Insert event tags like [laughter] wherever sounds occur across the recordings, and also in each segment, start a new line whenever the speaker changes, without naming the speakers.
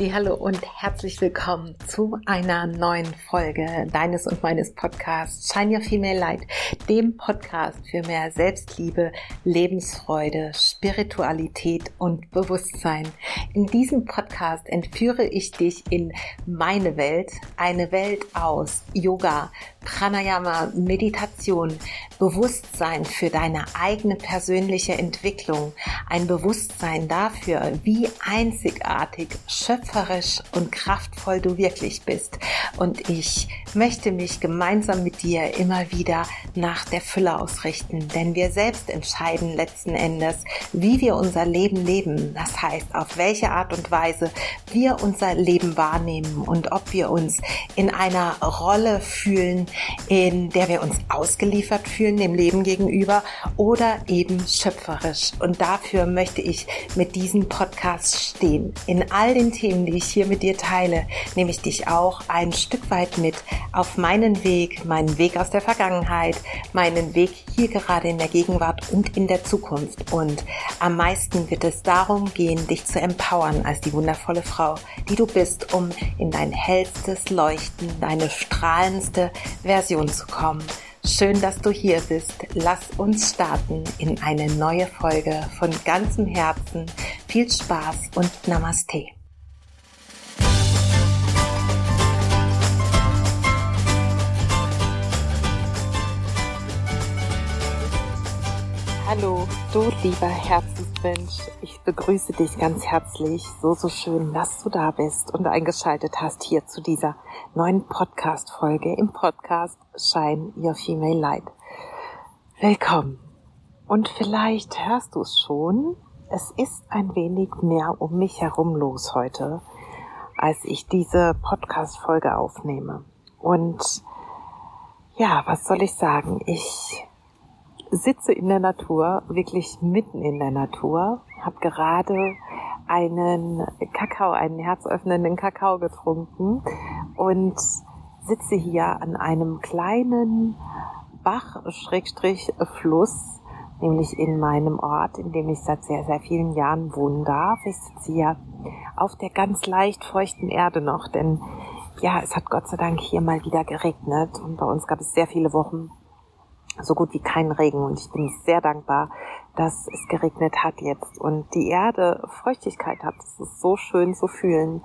Hallo und herzlich willkommen zu einer neuen Folge deines und meines Podcasts Shine Your Female Light, dem Podcast für mehr Selbstliebe, Lebensfreude, Spiritualität und Bewusstsein. In diesem Podcast entführe ich dich in meine Welt, eine Welt aus Yoga, Pranayama, Meditation, Bewusstsein für deine eigene persönliche Entwicklung, ein Bewusstsein dafür, wie einzigartig, schöpferisch und kraftvoll du wirklich bist. Und ich möchte mich gemeinsam mit dir immer wieder nach der Fülle ausrichten, denn wir selbst entscheiden letzten Endes, wie wir unser Leben leben. Das heißt, auf welche Art und Weise wir unser Leben wahrnehmen und ob wir uns in einer Rolle fühlen, in der wir uns ausgeliefert fühlen dem Leben gegenüber oder eben schöpferisch. Und dafür möchte ich mit diesem Podcast stehen. In all den Themen, die ich hier mit dir teile, nehme ich dich auch ein Stück weit mit auf meinen Weg, meinen Weg aus der Vergangenheit, meinen Weg hier gerade in der Gegenwart und in der Zukunft. Und am meisten wird es darum gehen, dich zu empowern als die wundervolle Frau, die du bist, um in dein hellstes Leuchten, deine strahlendste Version zu kommen. Schön, dass du hier bist. Lass uns starten in eine neue Folge von ganzem Herzen. Viel Spaß und Namaste. Hallo, du lieber Herzensmensch. Ich begrüße dich ganz herzlich. So, so schön, dass du da bist und eingeschaltet hast hier zu dieser neuen Podcast-Folge im Podcast Shine Your Female Light. Willkommen. Und vielleicht hörst du es schon. Es ist ein wenig mehr um mich herum los heute, als ich diese Podcast-Folge aufnehme. Und ja, was soll ich sagen? Ich sitze in der Natur, wirklich mitten in der Natur, habe gerade einen Kakao, einen herzöffnenden Kakao getrunken und sitze hier an einem kleinen Bach-Fluss, nämlich in meinem Ort, in dem ich seit sehr, sehr vielen Jahren wohnen darf. Ich sitze hier auf der ganz leicht feuchten Erde noch, denn ja, es hat Gott sei Dank hier mal wieder geregnet und bei uns gab es sehr viele Wochen, so gut wie kein Regen und ich bin sehr dankbar, dass es geregnet hat jetzt und die Erde Feuchtigkeit hat. Es ist so schön zu fühlen.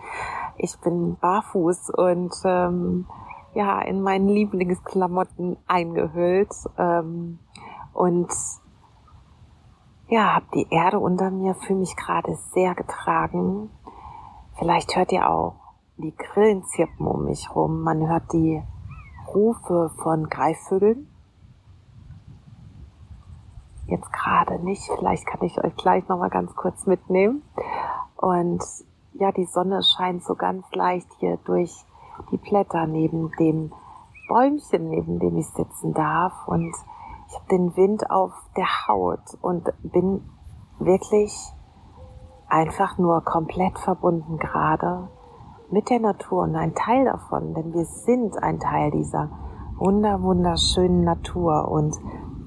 Ich bin barfuß und ähm, ja in meinen Lieblingsklamotten eingehüllt ähm, und ja, habe die Erde unter mir, fühle mich gerade sehr getragen. Vielleicht hört ihr auch die Grillen zirpen um mich rum. Man hört die Rufe von Greifvögeln jetzt gerade nicht. Vielleicht kann ich euch gleich noch mal ganz kurz mitnehmen. Und ja, die Sonne scheint so ganz leicht hier durch die Blätter neben dem Bäumchen, neben dem ich sitzen darf. Und ich habe den Wind auf der Haut und bin wirklich einfach nur komplett verbunden gerade mit der Natur und ein Teil davon, denn wir sind ein Teil dieser wunder wunderschönen Natur und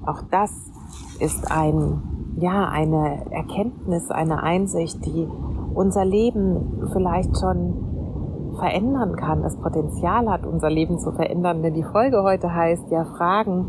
auch das ist ein, ja, eine Erkenntnis, eine Einsicht, die unser Leben vielleicht schon verändern kann, das Potenzial hat, unser Leben zu verändern. Denn die Folge heute heißt ja Fragen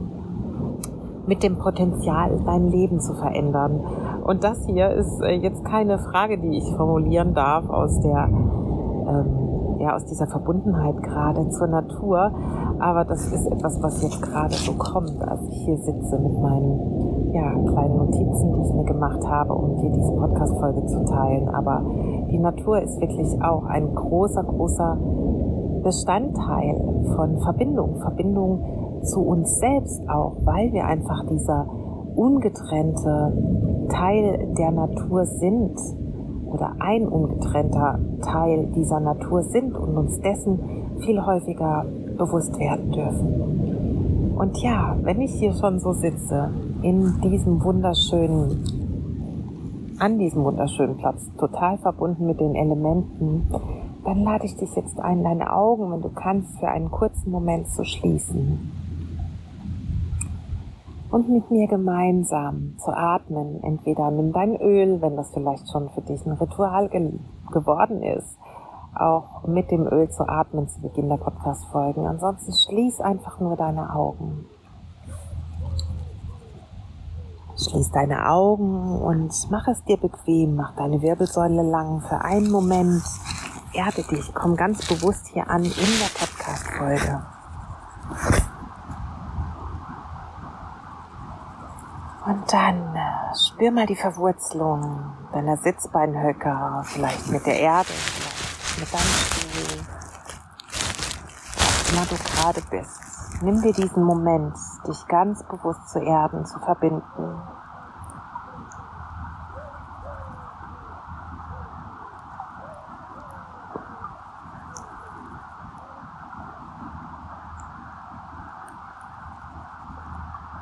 mit dem Potenzial, dein Leben zu verändern. Und das hier ist äh, jetzt keine Frage, die ich formulieren darf aus der ähm, ja, aus dieser Verbundenheit gerade zur Natur. Aber das ist etwas, was jetzt gerade so kommt, als ich hier sitze mit meinen ja, kleinen Notizen, die ich mir gemacht habe, um dir diese Podcast-Folge zu teilen. Aber die Natur ist wirklich auch ein großer, großer Bestandteil von Verbindung. Verbindung zu uns selbst auch, weil wir einfach dieser ungetrennte Teil der Natur sind oder ein ungetrennter Teil dieser Natur sind und uns dessen viel häufiger bewusst werden dürfen. Und ja, wenn ich hier schon so sitze, in diesem wunderschönen, an diesem wunderschönen Platz, total verbunden mit den Elementen, dann lade ich dich jetzt ein, deine Augen, wenn du kannst, für einen kurzen Moment zu schließen und mit mir gemeinsam zu atmen. Entweder nimm dein Öl, wenn das vielleicht schon für dich ein Ritual ge geworden ist, auch mit dem Öl zu atmen zu Beginn der Podcast-Folgen. Ansonsten schließ einfach nur deine Augen. Schließ deine Augen und mach es dir bequem. Mach deine Wirbelsäule lang für einen Moment. Erde dich. Komm ganz bewusst hier an in der Podcast-Folge. Und dann äh, spür mal die Verwurzelung deiner Sitzbeinhöcker, vielleicht mit der Erde, vielleicht mit deinem Stuhl, wo immer du gerade bist. Nimm dir diesen Moment, dich ganz bewusst zu erden, zu verbinden.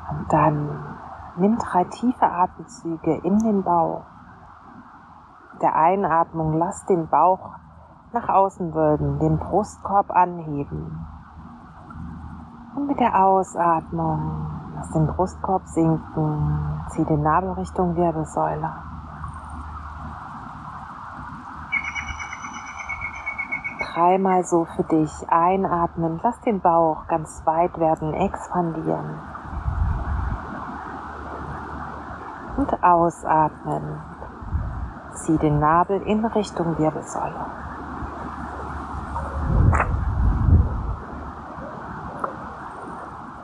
Und dann nimm drei tiefe Atemzüge in den Bauch. Der Einatmung lass den Bauch nach außen wölben, den Brustkorb anheben. Und mit der Ausatmung lass den Brustkorb sinken, zieh den Nabel Richtung Wirbelsäule. Dreimal so für dich einatmen, lass den Bauch ganz weit werden, expandieren. Und ausatmen, zieh den Nabel in Richtung Wirbelsäule.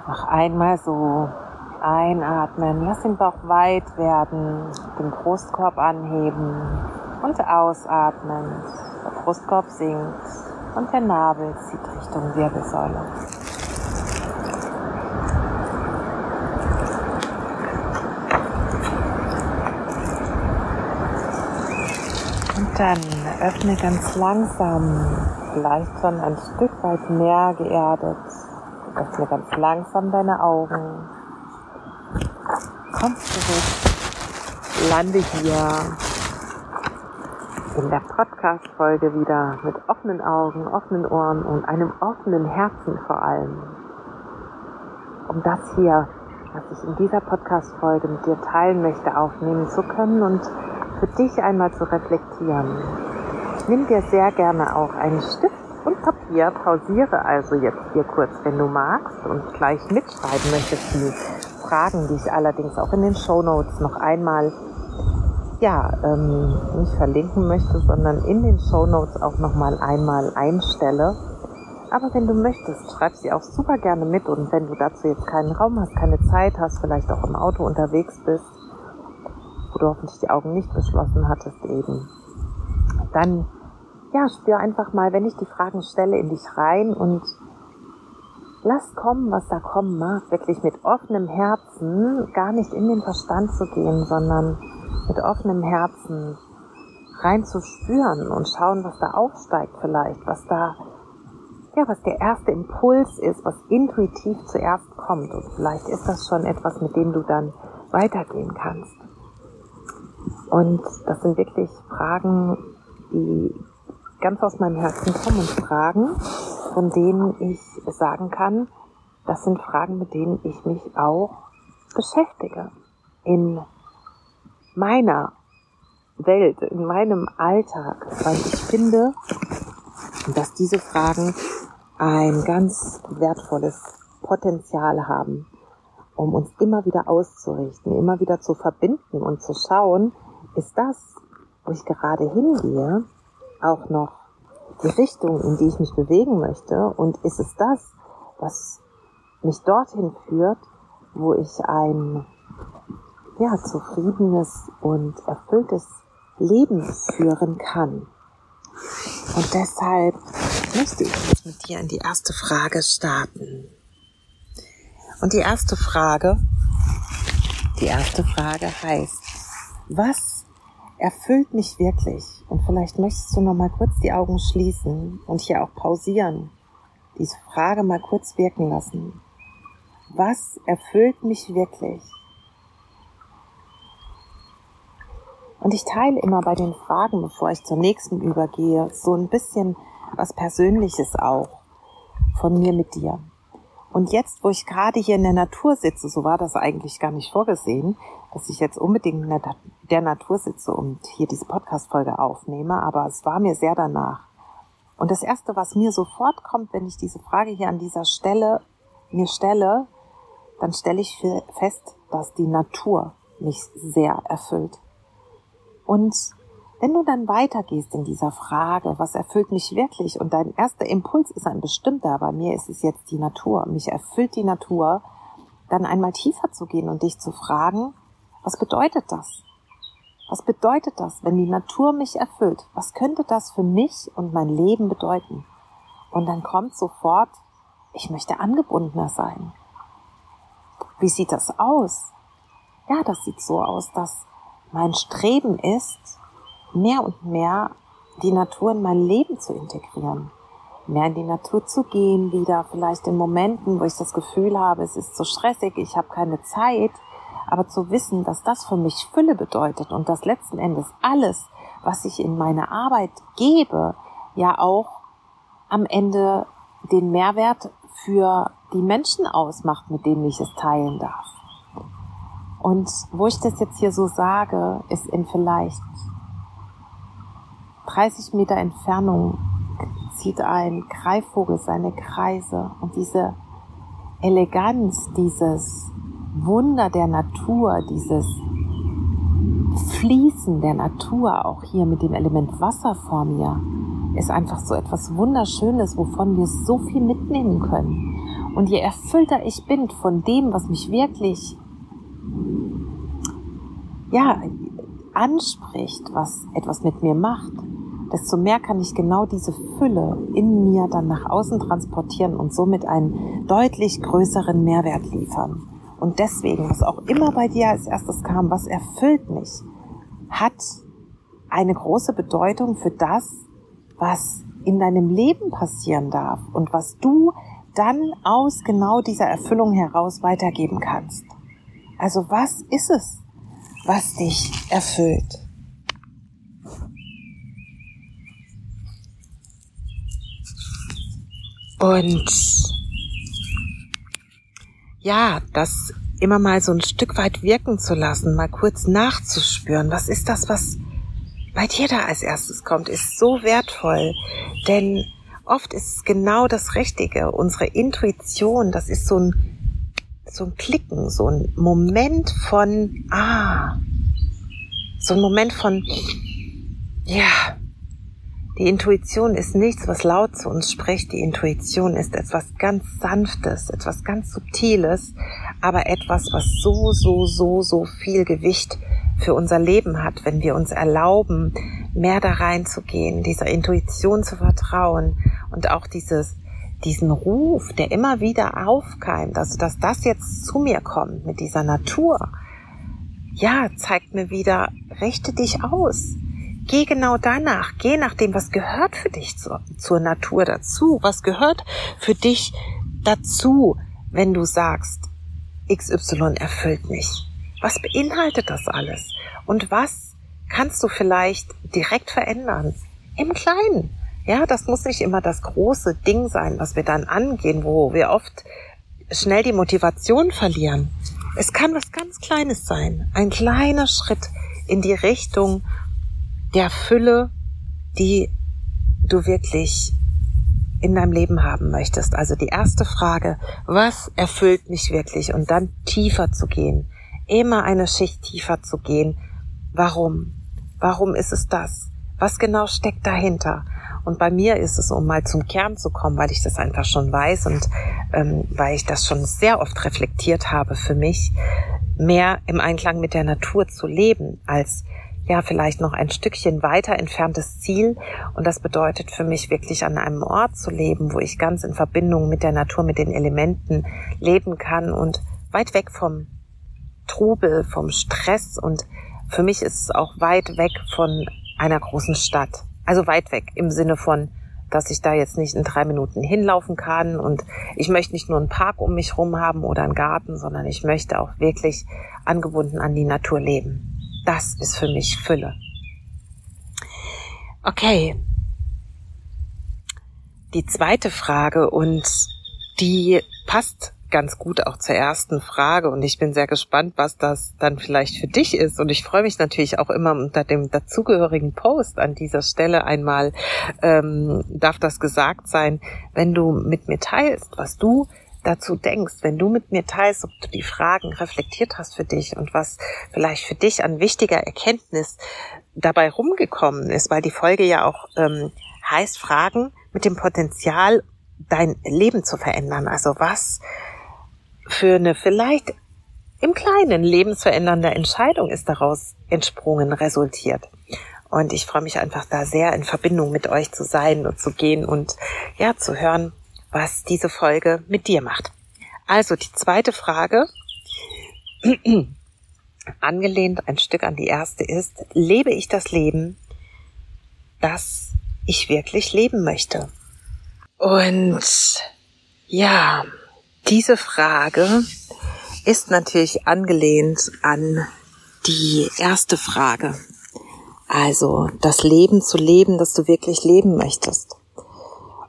Noch einmal so einatmen, lass den Bauch weit werden, den Brustkorb anheben und ausatmen. Der Brustkorb sinkt und der Nabel zieht Richtung Wirbelsäule. Dann öffne ganz langsam, vielleicht schon ein Stück weit mehr geerdet, Öffne ganz langsam deine Augen. Komm zurück. Lande hier in der Podcast-Folge wieder mit offenen Augen, offenen Ohren und einem offenen Herzen vor allem. Um das hier, was ich in dieser Podcast-Folge mit dir teilen möchte, aufnehmen zu können und für dich einmal zu reflektieren. Nimm dir sehr gerne auch einen Stift und Papier. Pausiere also jetzt hier kurz, wenn du magst und gleich mitschreiben möchtest die Fragen, die ich allerdings auch in den Show Notes noch einmal ja, ähm, nicht verlinken möchte, sondern in den Show Notes auch noch mal einmal einstelle. Aber wenn du möchtest, schreib sie auch super gerne mit und wenn du dazu jetzt keinen Raum hast, keine Zeit hast, vielleicht auch im Auto unterwegs bist, wo du hoffentlich die Augen nicht geschlossen hattest eben, dann ja, spür einfach mal, wenn ich die Fragen stelle, in dich rein und lass kommen, was da kommen mag. Wirklich mit offenem Herzen, gar nicht in den Verstand zu gehen, sondern mit offenem Herzen rein zu spüren und schauen, was da aufsteigt vielleicht, was da, ja, was der erste Impuls ist, was intuitiv zuerst kommt. Und vielleicht ist das schon etwas, mit dem du dann weitergehen kannst. Und das sind wirklich Fragen, die ganz aus meinem Herzen kommen und Fragen, von denen ich sagen kann, das sind Fragen, mit denen ich mich auch beschäftige. In meiner Welt, in meinem Alltag, weil ich finde, dass diese Fragen ein ganz wertvolles Potenzial haben, um uns immer wieder auszurichten, immer wieder zu verbinden und zu schauen, ist das, wo ich gerade hingehe, auch noch die Richtung, in die ich mich bewegen möchte? Und ist es das, was mich dorthin führt, wo ich ein ja, zufriedenes und erfülltes Leben führen kann? Und deshalb möchte ich mit dir in die erste Frage starten. Und die erste Frage, die erste Frage heißt, was erfüllt mich wirklich. Und vielleicht möchtest du noch mal kurz die Augen schließen und hier auch pausieren. Diese Frage mal kurz wirken lassen. Was erfüllt mich wirklich? Und ich teile immer bei den Fragen, bevor ich zur nächsten übergehe, so ein bisschen was Persönliches auch von mir mit dir. Und jetzt, wo ich gerade hier in der Natur sitze, so war das eigentlich gar nicht vorgesehen, dass ich jetzt unbedingt in der Natur sitze und hier diese Podcast-Folge aufnehme, aber es war mir sehr danach. Und das Erste, was mir sofort kommt, wenn ich diese Frage hier an dieser Stelle mir stelle, dann stelle ich fest, dass die Natur mich sehr erfüllt. Und wenn du dann weitergehst in dieser Frage, was erfüllt mich wirklich? Und dein erster Impuls ist ein bestimmter, bei mir ist es jetzt die Natur. Mich erfüllt die Natur, dann einmal tiefer zu gehen und dich zu fragen, was bedeutet das? Was bedeutet das, wenn die Natur mich erfüllt? Was könnte das für mich und mein Leben bedeuten? Und dann kommt sofort, ich möchte angebundener sein. Wie sieht das aus? Ja, das sieht so aus, dass mein Streben ist, mehr und mehr die Natur in mein Leben zu integrieren. Mehr in die Natur zu gehen, wieder vielleicht in Momenten, wo ich das Gefühl habe, es ist so stressig, ich habe keine Zeit, aber zu wissen, dass das für mich Fülle bedeutet und dass letzten Endes alles, was ich in meine Arbeit gebe, ja auch am Ende den Mehrwert für die Menschen ausmacht, mit denen ich es teilen darf. Und wo ich das jetzt hier so sage, ist in vielleicht 30 Meter Entfernung zieht ein Greifvogel seine Kreise und diese Eleganz, dieses Wunder der Natur, dieses Fließen der Natur, auch hier mit dem Element Wasser vor mir, ist einfach so etwas Wunderschönes, wovon wir so viel mitnehmen können. Und je erfüllter ich bin von dem, was mich wirklich, ja, anspricht, was etwas mit mir macht, desto mehr kann ich genau diese Fülle in mir dann nach außen transportieren und somit einen deutlich größeren Mehrwert liefern. Und deswegen, was auch immer bei dir als erstes kam, was erfüllt mich, hat eine große Bedeutung für das, was in deinem Leben passieren darf und was du dann aus genau dieser Erfüllung heraus weitergeben kannst. Also was ist es, was dich erfüllt? Und ja, das immer mal so ein Stück weit wirken zu lassen, mal kurz nachzuspüren, was ist das, was bei dir da als erstes kommt, ist so wertvoll. Denn oft ist es genau das Richtige. Unsere Intuition, das ist so ein, so ein Klicken, so ein Moment von, ah, so ein Moment von, ja, die Intuition ist nichts, was laut zu uns spricht. Die Intuition ist etwas ganz Sanftes, etwas ganz Subtiles, aber etwas, was so, so, so, so viel Gewicht für unser Leben hat, wenn wir uns erlauben, mehr da reinzugehen, dieser Intuition zu vertrauen und auch dieses, diesen Ruf, der immer wieder aufkeimt, also dass das jetzt zu mir kommt mit dieser Natur, ja, zeigt mir wieder, richte dich aus Geh genau danach. Geh nach dem, was gehört für dich zur, zur Natur dazu. Was gehört für dich dazu, wenn du sagst, XY erfüllt mich? Was beinhaltet das alles? Und was kannst du vielleicht direkt verändern? Im Kleinen. Ja, das muss nicht immer das große Ding sein, was wir dann angehen, wo wir oft schnell die Motivation verlieren. Es kann was ganz Kleines sein. Ein kleiner Schritt in die Richtung, der Fülle, die du wirklich in deinem Leben haben möchtest. Also die erste Frage, was erfüllt mich wirklich? Und dann tiefer zu gehen, immer eine Schicht tiefer zu gehen. Warum? Warum ist es das? Was genau steckt dahinter? Und bei mir ist es, um mal zum Kern zu kommen, weil ich das einfach schon weiß und ähm, weil ich das schon sehr oft reflektiert habe für mich, mehr im Einklang mit der Natur zu leben, als ja vielleicht noch ein Stückchen weiter entferntes Ziel. Und das bedeutet für mich wirklich an einem Ort zu leben, wo ich ganz in Verbindung mit der Natur, mit den Elementen leben kann und weit weg vom Trubel, vom Stress. Und für mich ist es auch weit weg von einer großen Stadt. Also weit weg im Sinne von, dass ich da jetzt nicht in drei Minuten hinlaufen kann und ich möchte nicht nur einen Park um mich rum haben oder einen Garten, sondern ich möchte auch wirklich angebunden an die Natur leben. Das ist für mich Fülle. Okay. Die zweite Frage und die passt ganz gut auch zur ersten Frage und ich bin sehr gespannt, was das dann vielleicht für dich ist. Und ich freue mich natürlich auch immer unter dem dazugehörigen Post an dieser Stelle einmal, ähm, darf das gesagt sein, wenn du mit mir teilst, was du dazu denkst, wenn du mit mir teilst, ob du die Fragen reflektiert hast für dich und was vielleicht für dich an wichtiger Erkenntnis dabei rumgekommen ist, weil die Folge ja auch ähm, heißt Fragen mit dem Potenzial, dein Leben zu verändern. Also was für eine vielleicht im Kleinen lebensverändernde Entscheidung ist daraus entsprungen, resultiert. Und ich freue mich einfach da sehr in Verbindung mit euch zu sein und zu gehen und ja, zu hören, was diese Folge mit dir macht. Also die zweite Frage, [clears throat] angelehnt ein Stück an die erste ist, lebe ich das Leben, das ich wirklich leben möchte? Und ja, diese Frage ist natürlich angelehnt an die erste Frage. Also das Leben zu leben, das du wirklich leben möchtest.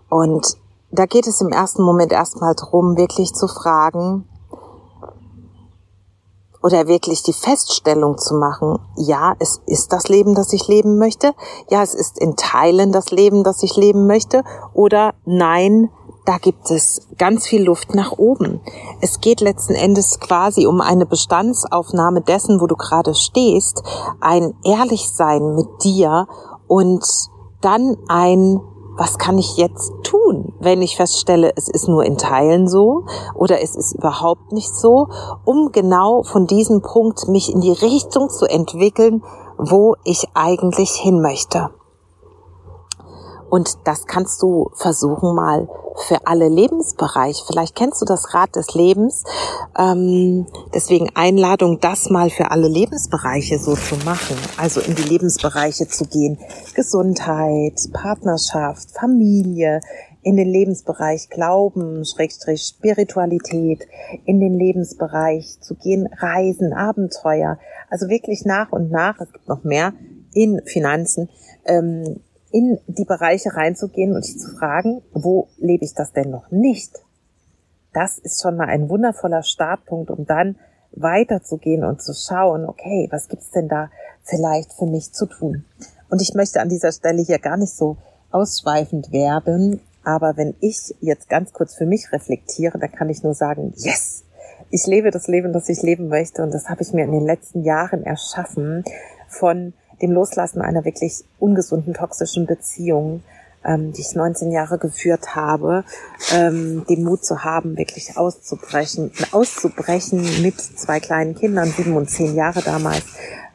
Und da geht es im ersten Moment erstmal darum, wirklich zu fragen oder wirklich die Feststellung zu machen, ja, es ist das Leben, das ich leben möchte, ja, es ist in Teilen das Leben, das ich leben möchte, oder nein, da gibt es ganz viel Luft nach oben. Es geht letzten Endes quasi um eine Bestandsaufnahme dessen, wo du gerade stehst, ein Ehrlichsein mit dir und dann ein, was kann ich jetzt tun, wenn ich feststelle, es ist nur in Teilen so oder es ist überhaupt nicht so, um genau von diesem Punkt mich in die Richtung zu entwickeln, wo ich eigentlich hin möchte. Und das kannst du versuchen mal für alle Lebensbereiche. Vielleicht kennst du das Rad des Lebens. Ähm, deswegen Einladung, das mal für alle Lebensbereiche so zu machen. Also in die Lebensbereiche zu gehen. Gesundheit, Partnerschaft, Familie, in den Lebensbereich Glauben, Schrägstrich Spiritualität, in den Lebensbereich zu gehen, Reisen, Abenteuer. Also wirklich nach und nach, es gibt noch mehr in Finanzen, ähm, in die Bereiche reinzugehen und sich zu fragen, wo lebe ich das denn noch nicht? Das ist schon mal ein wundervoller Startpunkt, um dann weiterzugehen und zu schauen, okay, was gibt's denn da vielleicht für mich zu tun? Und ich möchte an dieser Stelle hier gar nicht so ausschweifend werden, aber wenn ich jetzt ganz kurz für mich reflektiere, dann kann ich nur sagen, yes, ich lebe das Leben, das ich leben möchte und das habe ich mir in den letzten Jahren erschaffen von dem Loslassen einer wirklich ungesunden, toxischen Beziehung, ähm, die ich 19 Jahre geführt habe, ähm, den Mut zu haben, wirklich auszubrechen, auszubrechen mit zwei kleinen Kindern, sieben und zehn Jahre damals,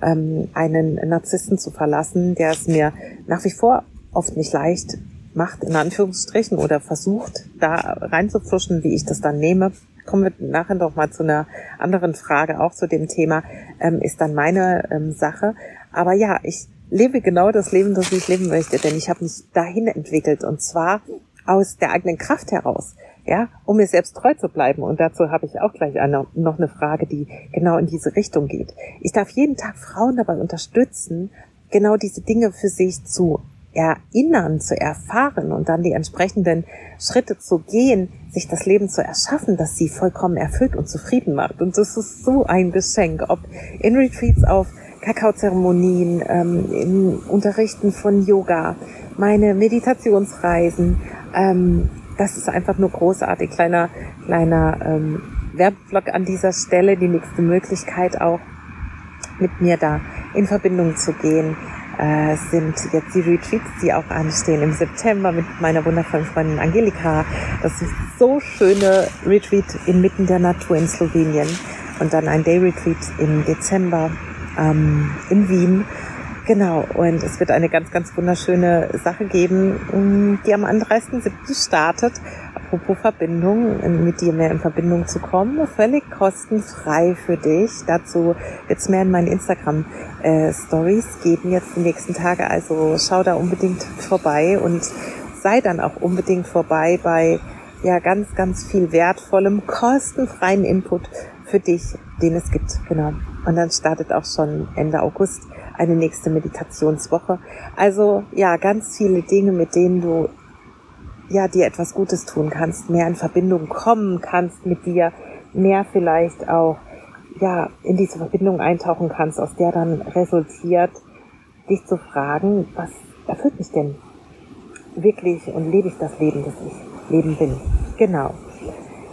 ähm, einen Narzissten zu verlassen, der es mir nach wie vor oft nicht leicht macht, in Anführungsstrichen, oder versucht, da reinzupfuschen, wie ich das dann nehme kommen wir nachher noch mal zu einer anderen Frage, auch zu dem Thema, ähm, ist dann meine ähm, Sache. Aber ja, ich lebe genau das Leben, das ich leben möchte, denn ich habe mich dahin entwickelt und zwar aus der eigenen Kraft heraus, ja, um mir selbst treu zu bleiben. Und dazu habe ich auch gleich eine, noch eine Frage, die genau in diese Richtung geht. Ich darf jeden Tag Frauen dabei unterstützen, genau diese Dinge für sich zu erinnern, zu erfahren und dann die entsprechenden Schritte zu gehen, sich das Leben zu erschaffen, das sie vollkommen erfüllt und zufrieden macht. Und das ist so ein Geschenk, ob in Retreats auf Kakaozeremonien, ähm, in Unterrichten von Yoga, meine Meditationsreisen. Ähm, das ist einfach nur großartig. Kleiner, kleiner ähm, Werbeblock an dieser Stelle, die nächste Möglichkeit auch mit mir da in Verbindung zu gehen, äh, sind jetzt die Retreats, die auch anstehen im September mit meiner wundervollen Freundin Angelika. Das ist so schöne Retreat inmitten der Natur in Slowenien und dann ein Day Retreat im Dezember ähm, in Wien. Genau, und es wird eine ganz, ganz wunderschöne Sache geben, die am 31.07. startet. Apropos Verbindung, mit dir mehr in Verbindung zu kommen, völlig kostenfrei für dich. Dazu es mehr in meinen Instagram äh, geben jetzt die nächsten Tage. Also schau da unbedingt vorbei und sei dann auch unbedingt vorbei bei ja ganz, ganz viel wertvollem, kostenfreien Input für dich, den es gibt. Genau. Und dann startet auch schon Ende August eine nächste Meditationswoche. Also ja, ganz viele Dinge, mit denen du ja, dir etwas Gutes tun kannst, mehr in Verbindung kommen kannst mit dir, mehr vielleicht auch, ja, in diese Verbindung eintauchen kannst, aus der dann resultiert, dich zu fragen, was erfüllt mich denn wirklich und lebe ich das Leben, das ich leben will? Genau.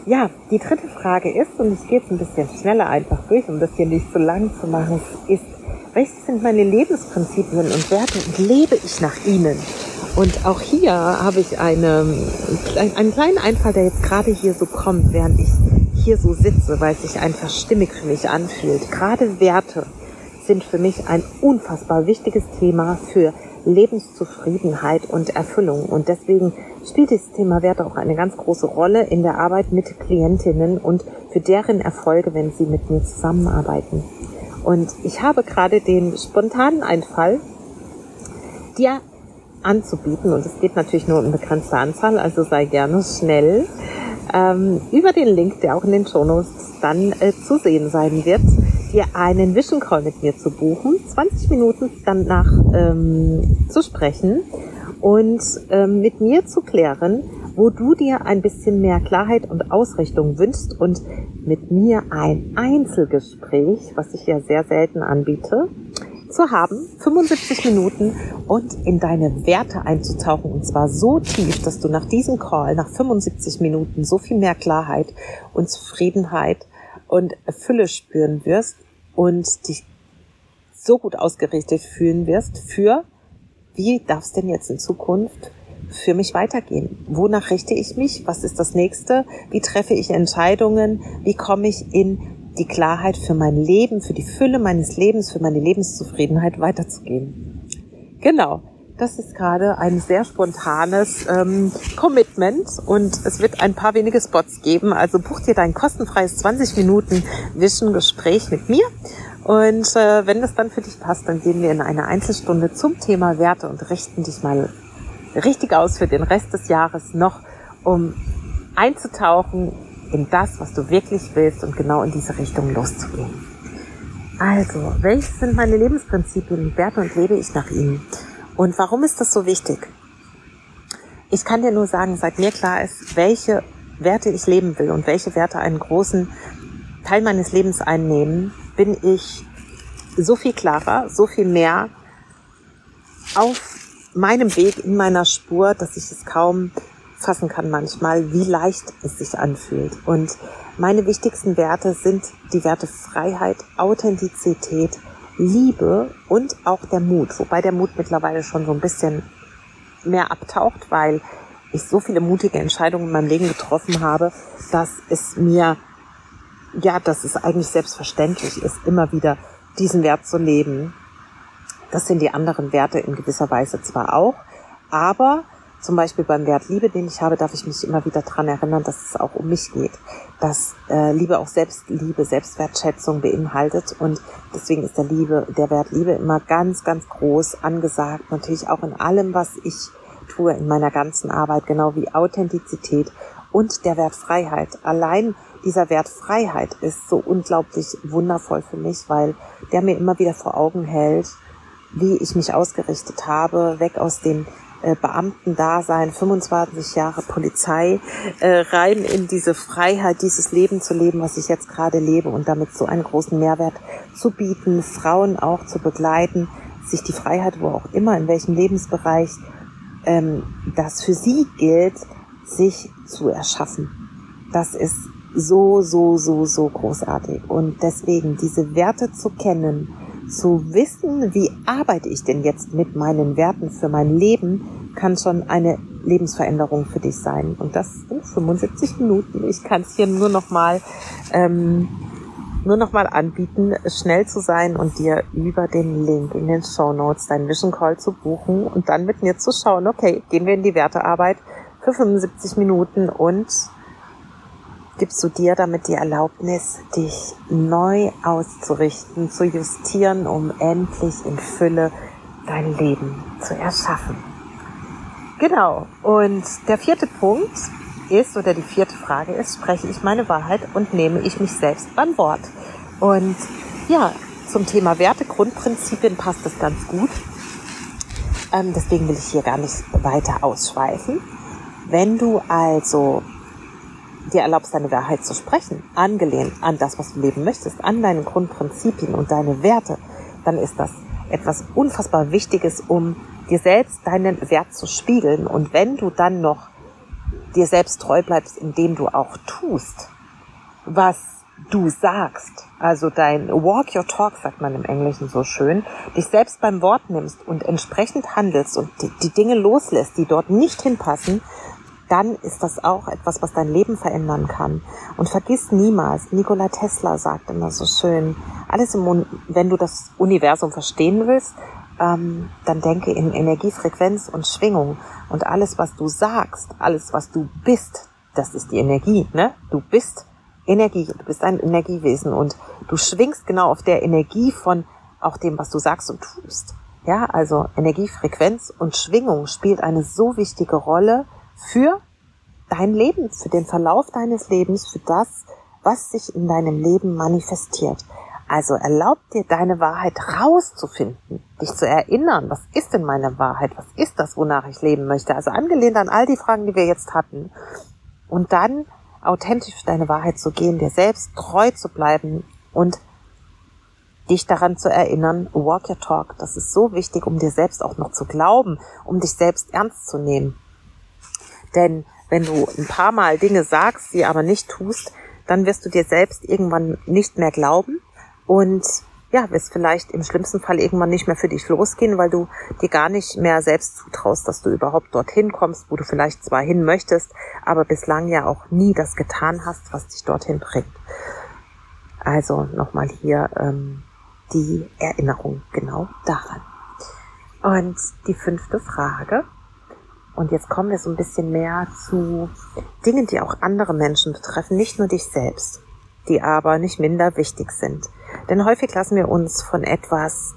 Ja, die dritte Frage ist, und ich gehe jetzt ein bisschen schneller einfach durch, um das hier nicht so lang zu machen, ist, welche sind meine Lebensprinzipien und Werte und lebe ich nach ihnen? Und auch hier habe ich eine, einen kleinen Einfall, der jetzt gerade hier so kommt, während ich hier so sitze, weil es sich einfach stimmig für mich anfühlt. Gerade Werte sind für mich ein unfassbar wichtiges Thema für Lebenszufriedenheit und Erfüllung. Und deswegen spielt dieses Thema Werte auch eine ganz große Rolle in der Arbeit mit Klientinnen und für deren Erfolge, wenn sie mit mir zusammenarbeiten. Und ich habe gerade den spontanen Einfall, dir anzubieten, und es geht natürlich nur um begrenzte Anzahl, also sei gerne schnell, ähm, über den Link, der auch in den Shownotes dann äh, zu sehen sein wird, dir einen Vision Call mit mir zu buchen, 20 Minuten danach ähm, zu sprechen und ähm, mit mir zu klären, wo du dir ein bisschen mehr Klarheit und Ausrichtung wünschst und mit mir ein Einzelgespräch, was ich ja sehr selten anbiete, zu haben, 75 Minuten und in deine Werte einzutauchen und zwar so tief, dass du nach diesem Call, nach 75 Minuten so viel mehr Klarheit und Zufriedenheit und Fülle spüren wirst und dich so gut ausgerichtet fühlen wirst für, wie darf es denn jetzt in Zukunft für mich weitergehen? Wonach richte ich mich? Was ist das nächste? Wie treffe ich Entscheidungen? Wie komme ich in die Klarheit für mein Leben, für die Fülle meines Lebens, für meine Lebenszufriedenheit weiterzugehen? Genau. Das ist gerade ein sehr spontanes ähm, Commitment und es wird ein paar wenige Spots geben. Also buch dir dein kostenfreies 20 Minuten Vision-Gespräch mit mir. Und äh, wenn das dann für dich passt, dann gehen wir in eine Einzelstunde zum Thema Werte und richten dich mal richtig aus für den Rest des Jahres noch, um einzutauchen in das, was du wirklich willst und genau in diese Richtung loszugehen. Also, welches sind meine Lebensprinzipien und Werte und lebe ich nach ihnen? Und warum ist das so wichtig? Ich kann dir nur sagen, seit mir klar ist, welche Werte ich leben will und welche Werte einen großen Teil meines Lebens einnehmen, bin ich so viel klarer, so viel mehr auf meinem Weg, in meiner Spur, dass ich es kaum fassen kann manchmal, wie leicht es sich anfühlt. Und meine wichtigsten Werte sind die Werte Freiheit, Authentizität, Liebe und auch der Mut, wobei der Mut mittlerweile schon so ein bisschen mehr abtaucht, weil ich so viele mutige Entscheidungen in meinem Leben getroffen habe, dass es mir, ja, dass es eigentlich selbstverständlich ist, immer wieder diesen Wert zu leben. Das sind die anderen Werte in gewisser Weise zwar auch, aber zum Beispiel beim Wert Liebe, den ich habe, darf ich mich immer wieder dran erinnern, dass es auch um mich geht. Dass äh, Liebe auch Selbstliebe, Selbstwertschätzung beinhaltet. Und deswegen ist der Liebe, der Wert Liebe immer ganz, ganz groß angesagt. Natürlich auch in allem, was ich tue, in meiner ganzen Arbeit, genau wie Authentizität und der Wert Freiheit. Allein dieser Wert Freiheit ist so unglaublich wundervoll für mich, weil der mir immer wieder vor Augen hält, wie ich mich ausgerichtet habe, weg aus dem äh, Beamtendasein, 25 Jahre Polizei, äh, rein in diese Freiheit, dieses Leben zu leben, was ich jetzt gerade lebe und damit so einen großen Mehrwert zu bieten, Frauen auch zu begleiten, sich die Freiheit, wo auch immer, in welchem Lebensbereich ähm, das für sie gilt, sich zu erschaffen. Das ist so, so, so, so großartig. Und deswegen diese Werte zu kennen, zu wissen, wie arbeite ich denn jetzt mit meinen Werten für mein Leben, kann schon eine Lebensveränderung für dich sein. Und das in 75 Minuten. Ich kann es hier nur noch mal ähm, nur noch mal anbieten, schnell zu sein und dir über den Link in den Show Notes deinen Vision Call zu buchen und dann mit mir zu schauen, okay, gehen wir in die Wertearbeit für 75 Minuten und gibst du dir damit die Erlaubnis, dich neu auszurichten, zu justieren, um endlich in Fülle dein Leben zu erschaffen. Genau. Und der vierte Punkt ist, oder die vierte Frage ist, spreche ich meine Wahrheit und nehme ich mich selbst beim Wort? Und ja, zum Thema Werte, Grundprinzipien passt das ganz gut. Ähm, deswegen will ich hier gar nicht weiter ausschweifen. Wenn du also dir erlaubst, deine Wahrheit zu sprechen, angelehnt an das, was du leben möchtest, an deine Grundprinzipien und deine Werte, dann ist das etwas unfassbar Wichtiges, um dir selbst deinen Wert zu spiegeln. Und wenn du dann noch dir selbst treu bleibst, indem du auch tust, was du sagst, also dein Walk Your Talk, sagt man im Englischen so schön, dich selbst beim Wort nimmst und entsprechend handelst und die, die Dinge loslässt, die dort nicht hinpassen, dann ist das auch etwas, was dein Leben verändern kann. Und vergiss niemals, Nikola Tesla sagt immer so schön, alles im, wenn du das Universum verstehen willst, ähm, dann denke in Energiefrequenz und Schwingung. Und alles, was du sagst, alles, was du bist, das ist die Energie. Ne? Du bist Energie, du bist ein Energiewesen und du schwingst genau auf der Energie von auch dem, was du sagst und tust. Ja, also Energiefrequenz und Schwingung spielt eine so wichtige Rolle für dein Leben, für den Verlauf deines Lebens, für das, was sich in deinem Leben manifestiert. Also erlaub dir deine Wahrheit rauszufinden, dich zu erinnern, was ist denn meine Wahrheit, was ist das, wonach ich leben möchte. Also angelehnt an all die Fragen, die wir jetzt hatten. Und dann authentisch deine Wahrheit zu gehen, dir selbst treu zu bleiben und dich daran zu erinnern, walk your talk. Das ist so wichtig, um dir selbst auch noch zu glauben, um dich selbst ernst zu nehmen. Denn wenn du ein paar Mal Dinge sagst, sie aber nicht tust, dann wirst du dir selbst irgendwann nicht mehr glauben und ja, wirst vielleicht im schlimmsten Fall irgendwann nicht mehr für dich losgehen, weil du dir gar nicht mehr selbst zutraust, dass du überhaupt dorthin kommst, wo du vielleicht zwar hin möchtest, aber bislang ja auch nie das getan hast, was dich dorthin bringt. Also nochmal hier ähm, die Erinnerung genau daran. Und die fünfte Frage, und jetzt kommen wir so ein bisschen mehr zu Dingen, die auch andere Menschen betreffen, nicht nur dich selbst, die aber nicht minder wichtig sind. Denn häufig lassen wir uns von etwas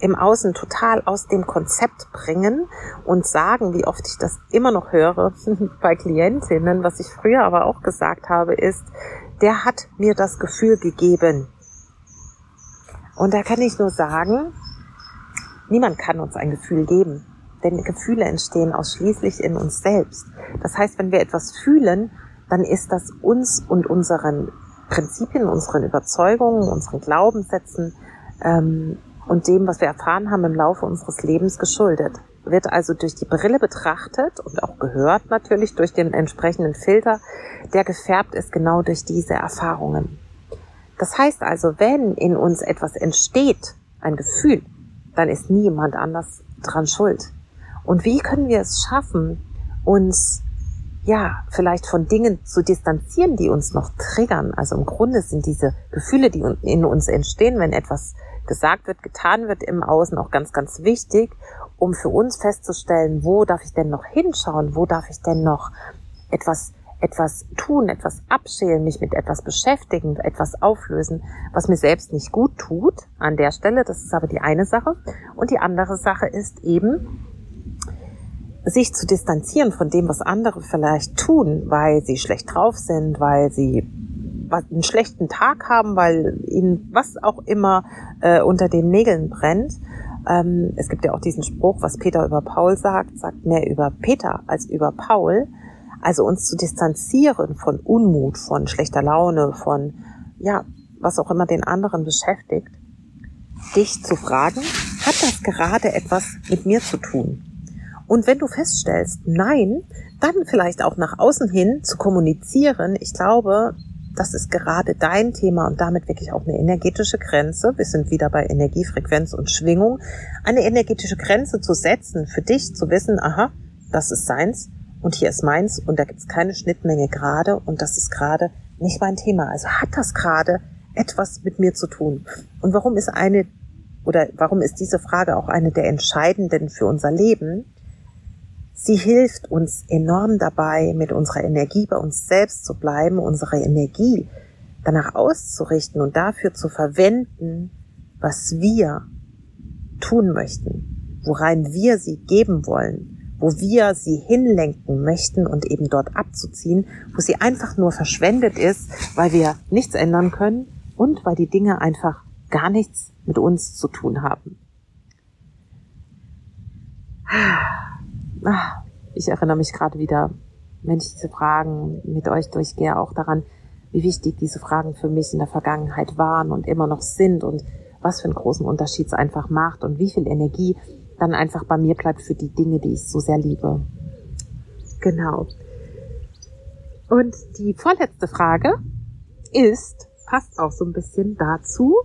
im Außen total aus dem Konzept bringen und sagen, wie oft ich das immer noch höre [laughs] bei Klientinnen, was ich früher aber auch gesagt habe, ist, der hat mir das Gefühl gegeben. Und da kann ich nur sagen, niemand kann uns ein Gefühl geben. Denn Gefühle entstehen ausschließlich in uns selbst. Das heißt, wenn wir etwas fühlen, dann ist das uns und unseren Prinzipien, unseren Überzeugungen, unseren Glaubenssätzen ähm, und dem, was wir erfahren haben im Laufe unseres Lebens geschuldet. Wird also durch die Brille betrachtet und auch gehört natürlich durch den entsprechenden Filter, der gefärbt ist genau durch diese Erfahrungen. Das heißt also, wenn in uns etwas entsteht, ein Gefühl, dann ist niemand anders dran schuld. Und wie können wir es schaffen, uns ja, vielleicht von Dingen zu distanzieren, die uns noch triggern. Also im Grunde sind diese Gefühle, die in uns entstehen, wenn etwas gesagt wird, getan wird im Außen, auch ganz, ganz wichtig, um für uns festzustellen, wo darf ich denn noch hinschauen, wo darf ich denn noch etwas, etwas tun, etwas abschälen, mich mit etwas beschäftigen, etwas auflösen, was mir selbst nicht gut tut an der Stelle. Das ist aber die eine Sache. Und die andere Sache ist eben, sich zu distanzieren von dem, was andere vielleicht tun, weil sie schlecht drauf sind, weil sie einen schlechten Tag haben, weil ihnen was auch immer äh, unter den Nägeln brennt. Ähm, es gibt ja auch diesen Spruch, was Peter über Paul sagt, sagt mehr über Peter als über Paul. Also uns zu distanzieren von Unmut, von schlechter Laune, von ja, was auch immer den anderen beschäftigt. Dich zu fragen, hat das gerade etwas mit mir zu tun? Und wenn du feststellst, nein, dann vielleicht auch nach außen hin zu kommunizieren. Ich glaube, das ist gerade dein Thema und damit wirklich auch eine energetische Grenze. Wir sind wieder bei Energiefrequenz und Schwingung. Eine energetische Grenze zu setzen, für dich zu wissen, aha, das ist seins und hier ist meins und da gibt es keine Schnittmenge gerade und das ist gerade nicht mein Thema. Also hat das gerade etwas mit mir zu tun. Und warum ist eine oder warum ist diese Frage auch eine der entscheidenden für unser Leben? Sie hilft uns enorm dabei, mit unserer Energie bei uns selbst zu bleiben, unsere Energie danach auszurichten und dafür zu verwenden, was wir tun möchten, worein wir sie geben wollen, wo wir sie hinlenken möchten und eben dort abzuziehen, wo sie einfach nur verschwendet ist, weil wir nichts ändern können und weil die Dinge einfach gar nichts mit uns zu tun haben. Ah, ich erinnere mich gerade wieder wenn ich diese Fragen mit euch durchgehe, auch daran, wie wichtig diese Fragen für mich in der Vergangenheit waren und immer noch sind und was für einen großen Unterschied es einfach macht und wie viel Energie dann einfach bei mir bleibt für die Dinge, die ich so sehr liebe. Genau. Und die vorletzte Frage ist, passt auch so ein bisschen dazu,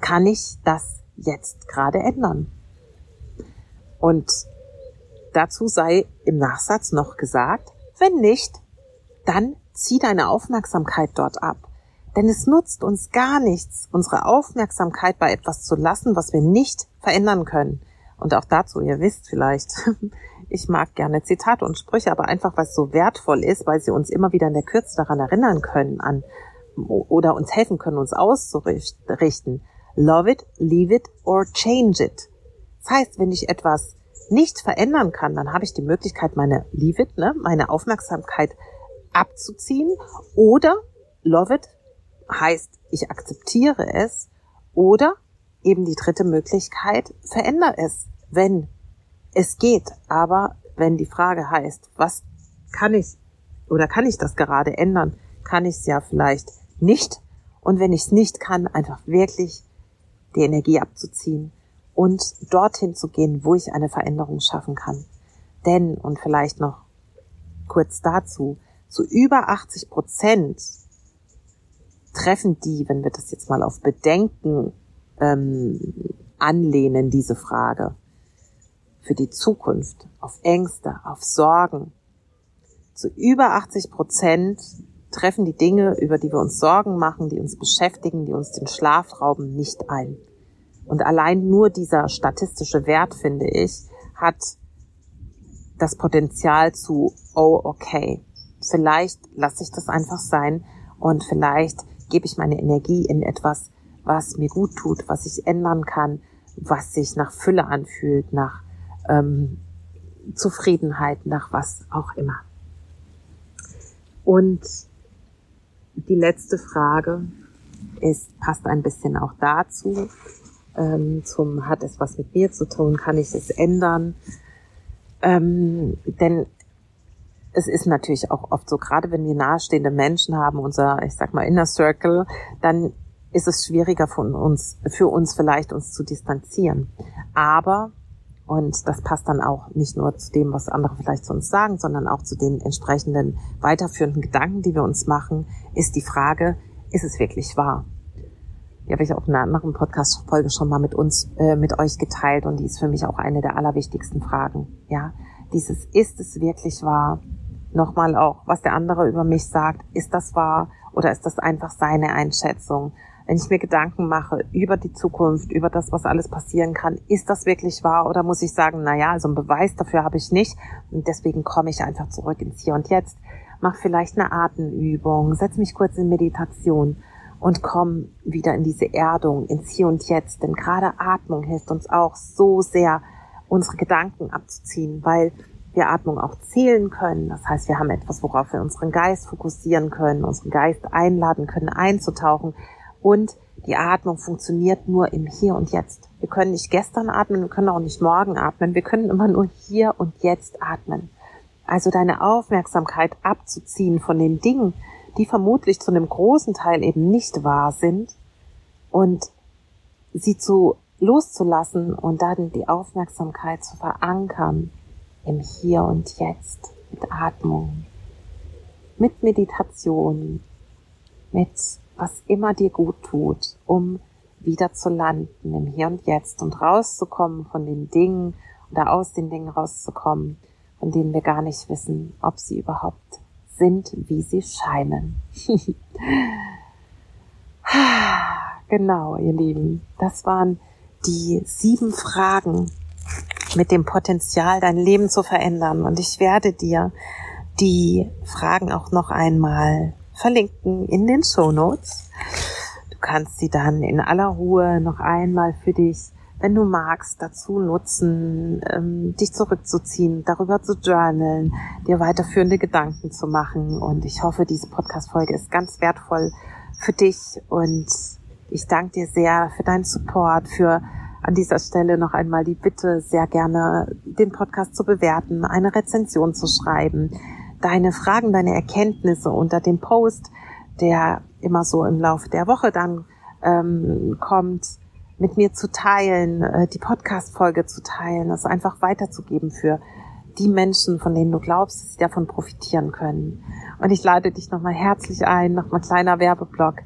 kann ich das jetzt gerade ändern? Und dazu sei im Nachsatz noch gesagt, wenn nicht, dann zieh deine Aufmerksamkeit dort ab. Denn es nutzt uns gar nichts, unsere Aufmerksamkeit bei etwas zu lassen, was wir nicht verändern können. Und auch dazu, ihr wisst vielleicht, [laughs] ich mag gerne Zitate und Sprüche, aber einfach, weil es so wertvoll ist, weil sie uns immer wieder in der Kürze daran erinnern können an oder uns helfen können, uns auszurichten. Love it, leave it or change it. Das heißt, wenn ich etwas nicht verändern kann, dann habe ich die Möglichkeit, meine leave it, ne, meine Aufmerksamkeit abzuziehen oder love it heißt, ich akzeptiere es oder eben die dritte Möglichkeit, verändere es, wenn es geht. Aber wenn die Frage heißt, was kann ich oder kann ich das gerade ändern, kann ich es ja vielleicht nicht. Und wenn ich es nicht kann, einfach wirklich die Energie abzuziehen und dorthin zu gehen, wo ich eine Veränderung schaffen kann. Denn, und vielleicht noch kurz dazu, zu über 80 Prozent treffen die, wenn wir das jetzt mal auf Bedenken ähm, anlehnen, diese Frage, für die Zukunft, auf Ängste, auf Sorgen. Zu über 80 Prozent treffen die Dinge, über die wir uns Sorgen machen, die uns beschäftigen, die uns den Schlaf rauben, nicht ein. Und allein nur dieser statistische Wert, finde ich, hat das Potenzial zu, oh, okay, vielleicht lasse ich das einfach sein und vielleicht gebe ich meine Energie in etwas, was mir gut tut, was ich ändern kann, was sich nach Fülle anfühlt, nach ähm, Zufriedenheit, nach was auch immer. Und die letzte Frage ist, passt ein bisschen auch dazu, ähm, zum, hat es was mit mir zu tun, kann ich es ändern? Ähm, denn es ist natürlich auch oft so, gerade wenn wir nahestehende Menschen haben, unser, ich sag mal, Inner Circle, dann ist es schwieriger von uns, für uns vielleicht uns zu distanzieren. Aber, und das passt dann auch nicht nur zu dem, was andere vielleicht zu uns sagen, sondern auch zu den entsprechenden weiterführenden Gedanken, die wir uns machen, ist die Frage, ist es wirklich wahr? Die habe ich auch in einer anderen Podcast-Folge schon mal mit uns, äh, mit euch geteilt und die ist für mich auch eine der allerwichtigsten Fragen. Ja, dieses, ist es wirklich wahr? Nochmal auch, was der andere über mich sagt, ist das wahr oder ist das einfach seine Einschätzung? wenn ich mir Gedanken mache über die Zukunft, über das, was alles passieren kann, ist das wirklich wahr oder muss ich sagen, na ja, also einen Beweis dafür habe ich nicht und deswegen komme ich einfach zurück ins Hier und Jetzt, mach vielleicht eine Atemübung, setz mich kurz in Meditation und komm wieder in diese Erdung, ins Hier und Jetzt, denn gerade Atmung hilft uns auch so sehr, unsere Gedanken abzuziehen, weil wir Atmung auch zählen können. Das heißt, wir haben etwas, worauf wir unseren Geist fokussieren können, unseren Geist einladen können, einzutauchen und die Atmung funktioniert nur im Hier und Jetzt. Wir können nicht gestern atmen, wir können auch nicht morgen atmen. Wir können immer nur hier und jetzt atmen. Also deine Aufmerksamkeit abzuziehen von den Dingen, die vermutlich zu einem großen Teil eben nicht wahr sind. Und sie zu loszulassen und dann die Aufmerksamkeit zu verankern im Hier und Jetzt mit Atmung, mit Meditation, mit was immer dir gut tut, um wieder zu landen im Hier und Jetzt und rauszukommen von den Dingen oder aus den Dingen rauszukommen, von denen wir gar nicht wissen, ob sie überhaupt sind, wie sie scheinen. [laughs] genau, ihr Lieben, das waren die sieben Fragen mit dem Potenzial, dein Leben zu verändern. Und ich werde dir die Fragen auch noch einmal verlinken in den Show Notes. Du kannst sie dann in aller Ruhe noch einmal für dich, wenn du magst, dazu nutzen, ähm, dich zurückzuziehen, darüber zu journalen, dir weiterführende Gedanken zu machen. Und ich hoffe, diese Podcast-Folge ist ganz wertvoll für dich und ich danke dir sehr für deinen Support, für an dieser Stelle noch einmal die Bitte, sehr gerne den Podcast zu bewerten, eine Rezension zu schreiben deine Fragen, deine Erkenntnisse unter dem Post, der immer so im Laufe der Woche dann ähm, kommt, mit mir zu teilen, äh, die Podcast-Folge zu teilen, das einfach weiterzugeben für die Menschen, von denen du glaubst, dass sie davon profitieren können. Und ich lade dich nochmal herzlich ein, nochmal kleiner Werbeblock.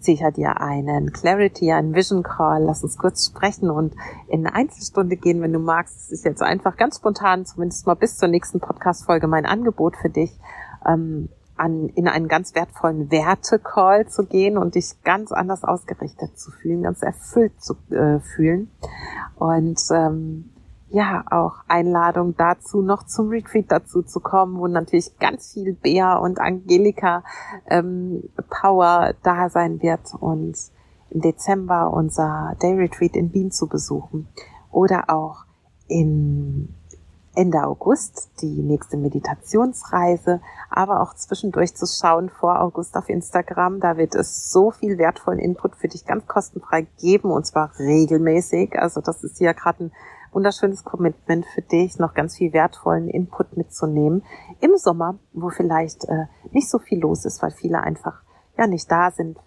Sicher dir einen Clarity, einen Vision Call. Lass uns kurz sprechen und in eine Einzelstunde gehen, wenn du magst. Es ist jetzt einfach ganz spontan, zumindest mal bis zur nächsten Podcast-Folge, mein Angebot für dich. Ähm, an, in einen ganz wertvollen Werte-Call zu gehen und dich ganz anders ausgerichtet zu fühlen, ganz erfüllt zu äh, fühlen. Und ähm, ja, auch Einladung dazu, noch zum Retreat dazu zu kommen, wo natürlich ganz viel Bea und Angelika ähm, Power da sein wird und im Dezember unser Day Retreat in Wien zu besuchen oder auch in Ende August die nächste Meditationsreise, aber auch zwischendurch zu schauen vor August auf Instagram. Da wird es so viel wertvollen Input für dich ganz kostenfrei geben und zwar regelmäßig. Also das ist hier gerade ein wunderschönes Commitment für dich, noch ganz viel wertvollen Input mitzunehmen im Sommer, wo vielleicht äh, nicht so viel los ist, weil viele einfach ja nicht da sind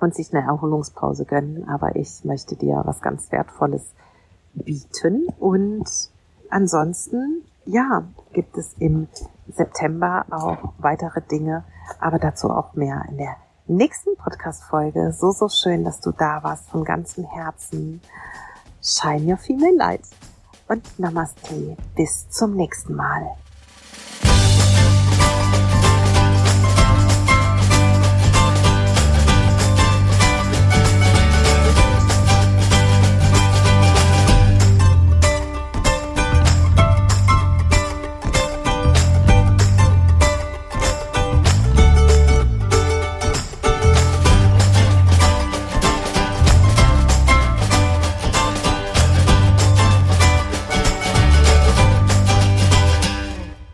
und sich eine Erholungspause gönnen. Aber ich möchte dir was ganz Wertvolles bieten und ansonsten, ja, gibt es im September auch weitere Dinge, aber dazu auch mehr in der nächsten Podcast-Folge. So, so schön, dass du da warst von ganzem Herzen. Shine your female light und Namaste. Bis zum nächsten Mal.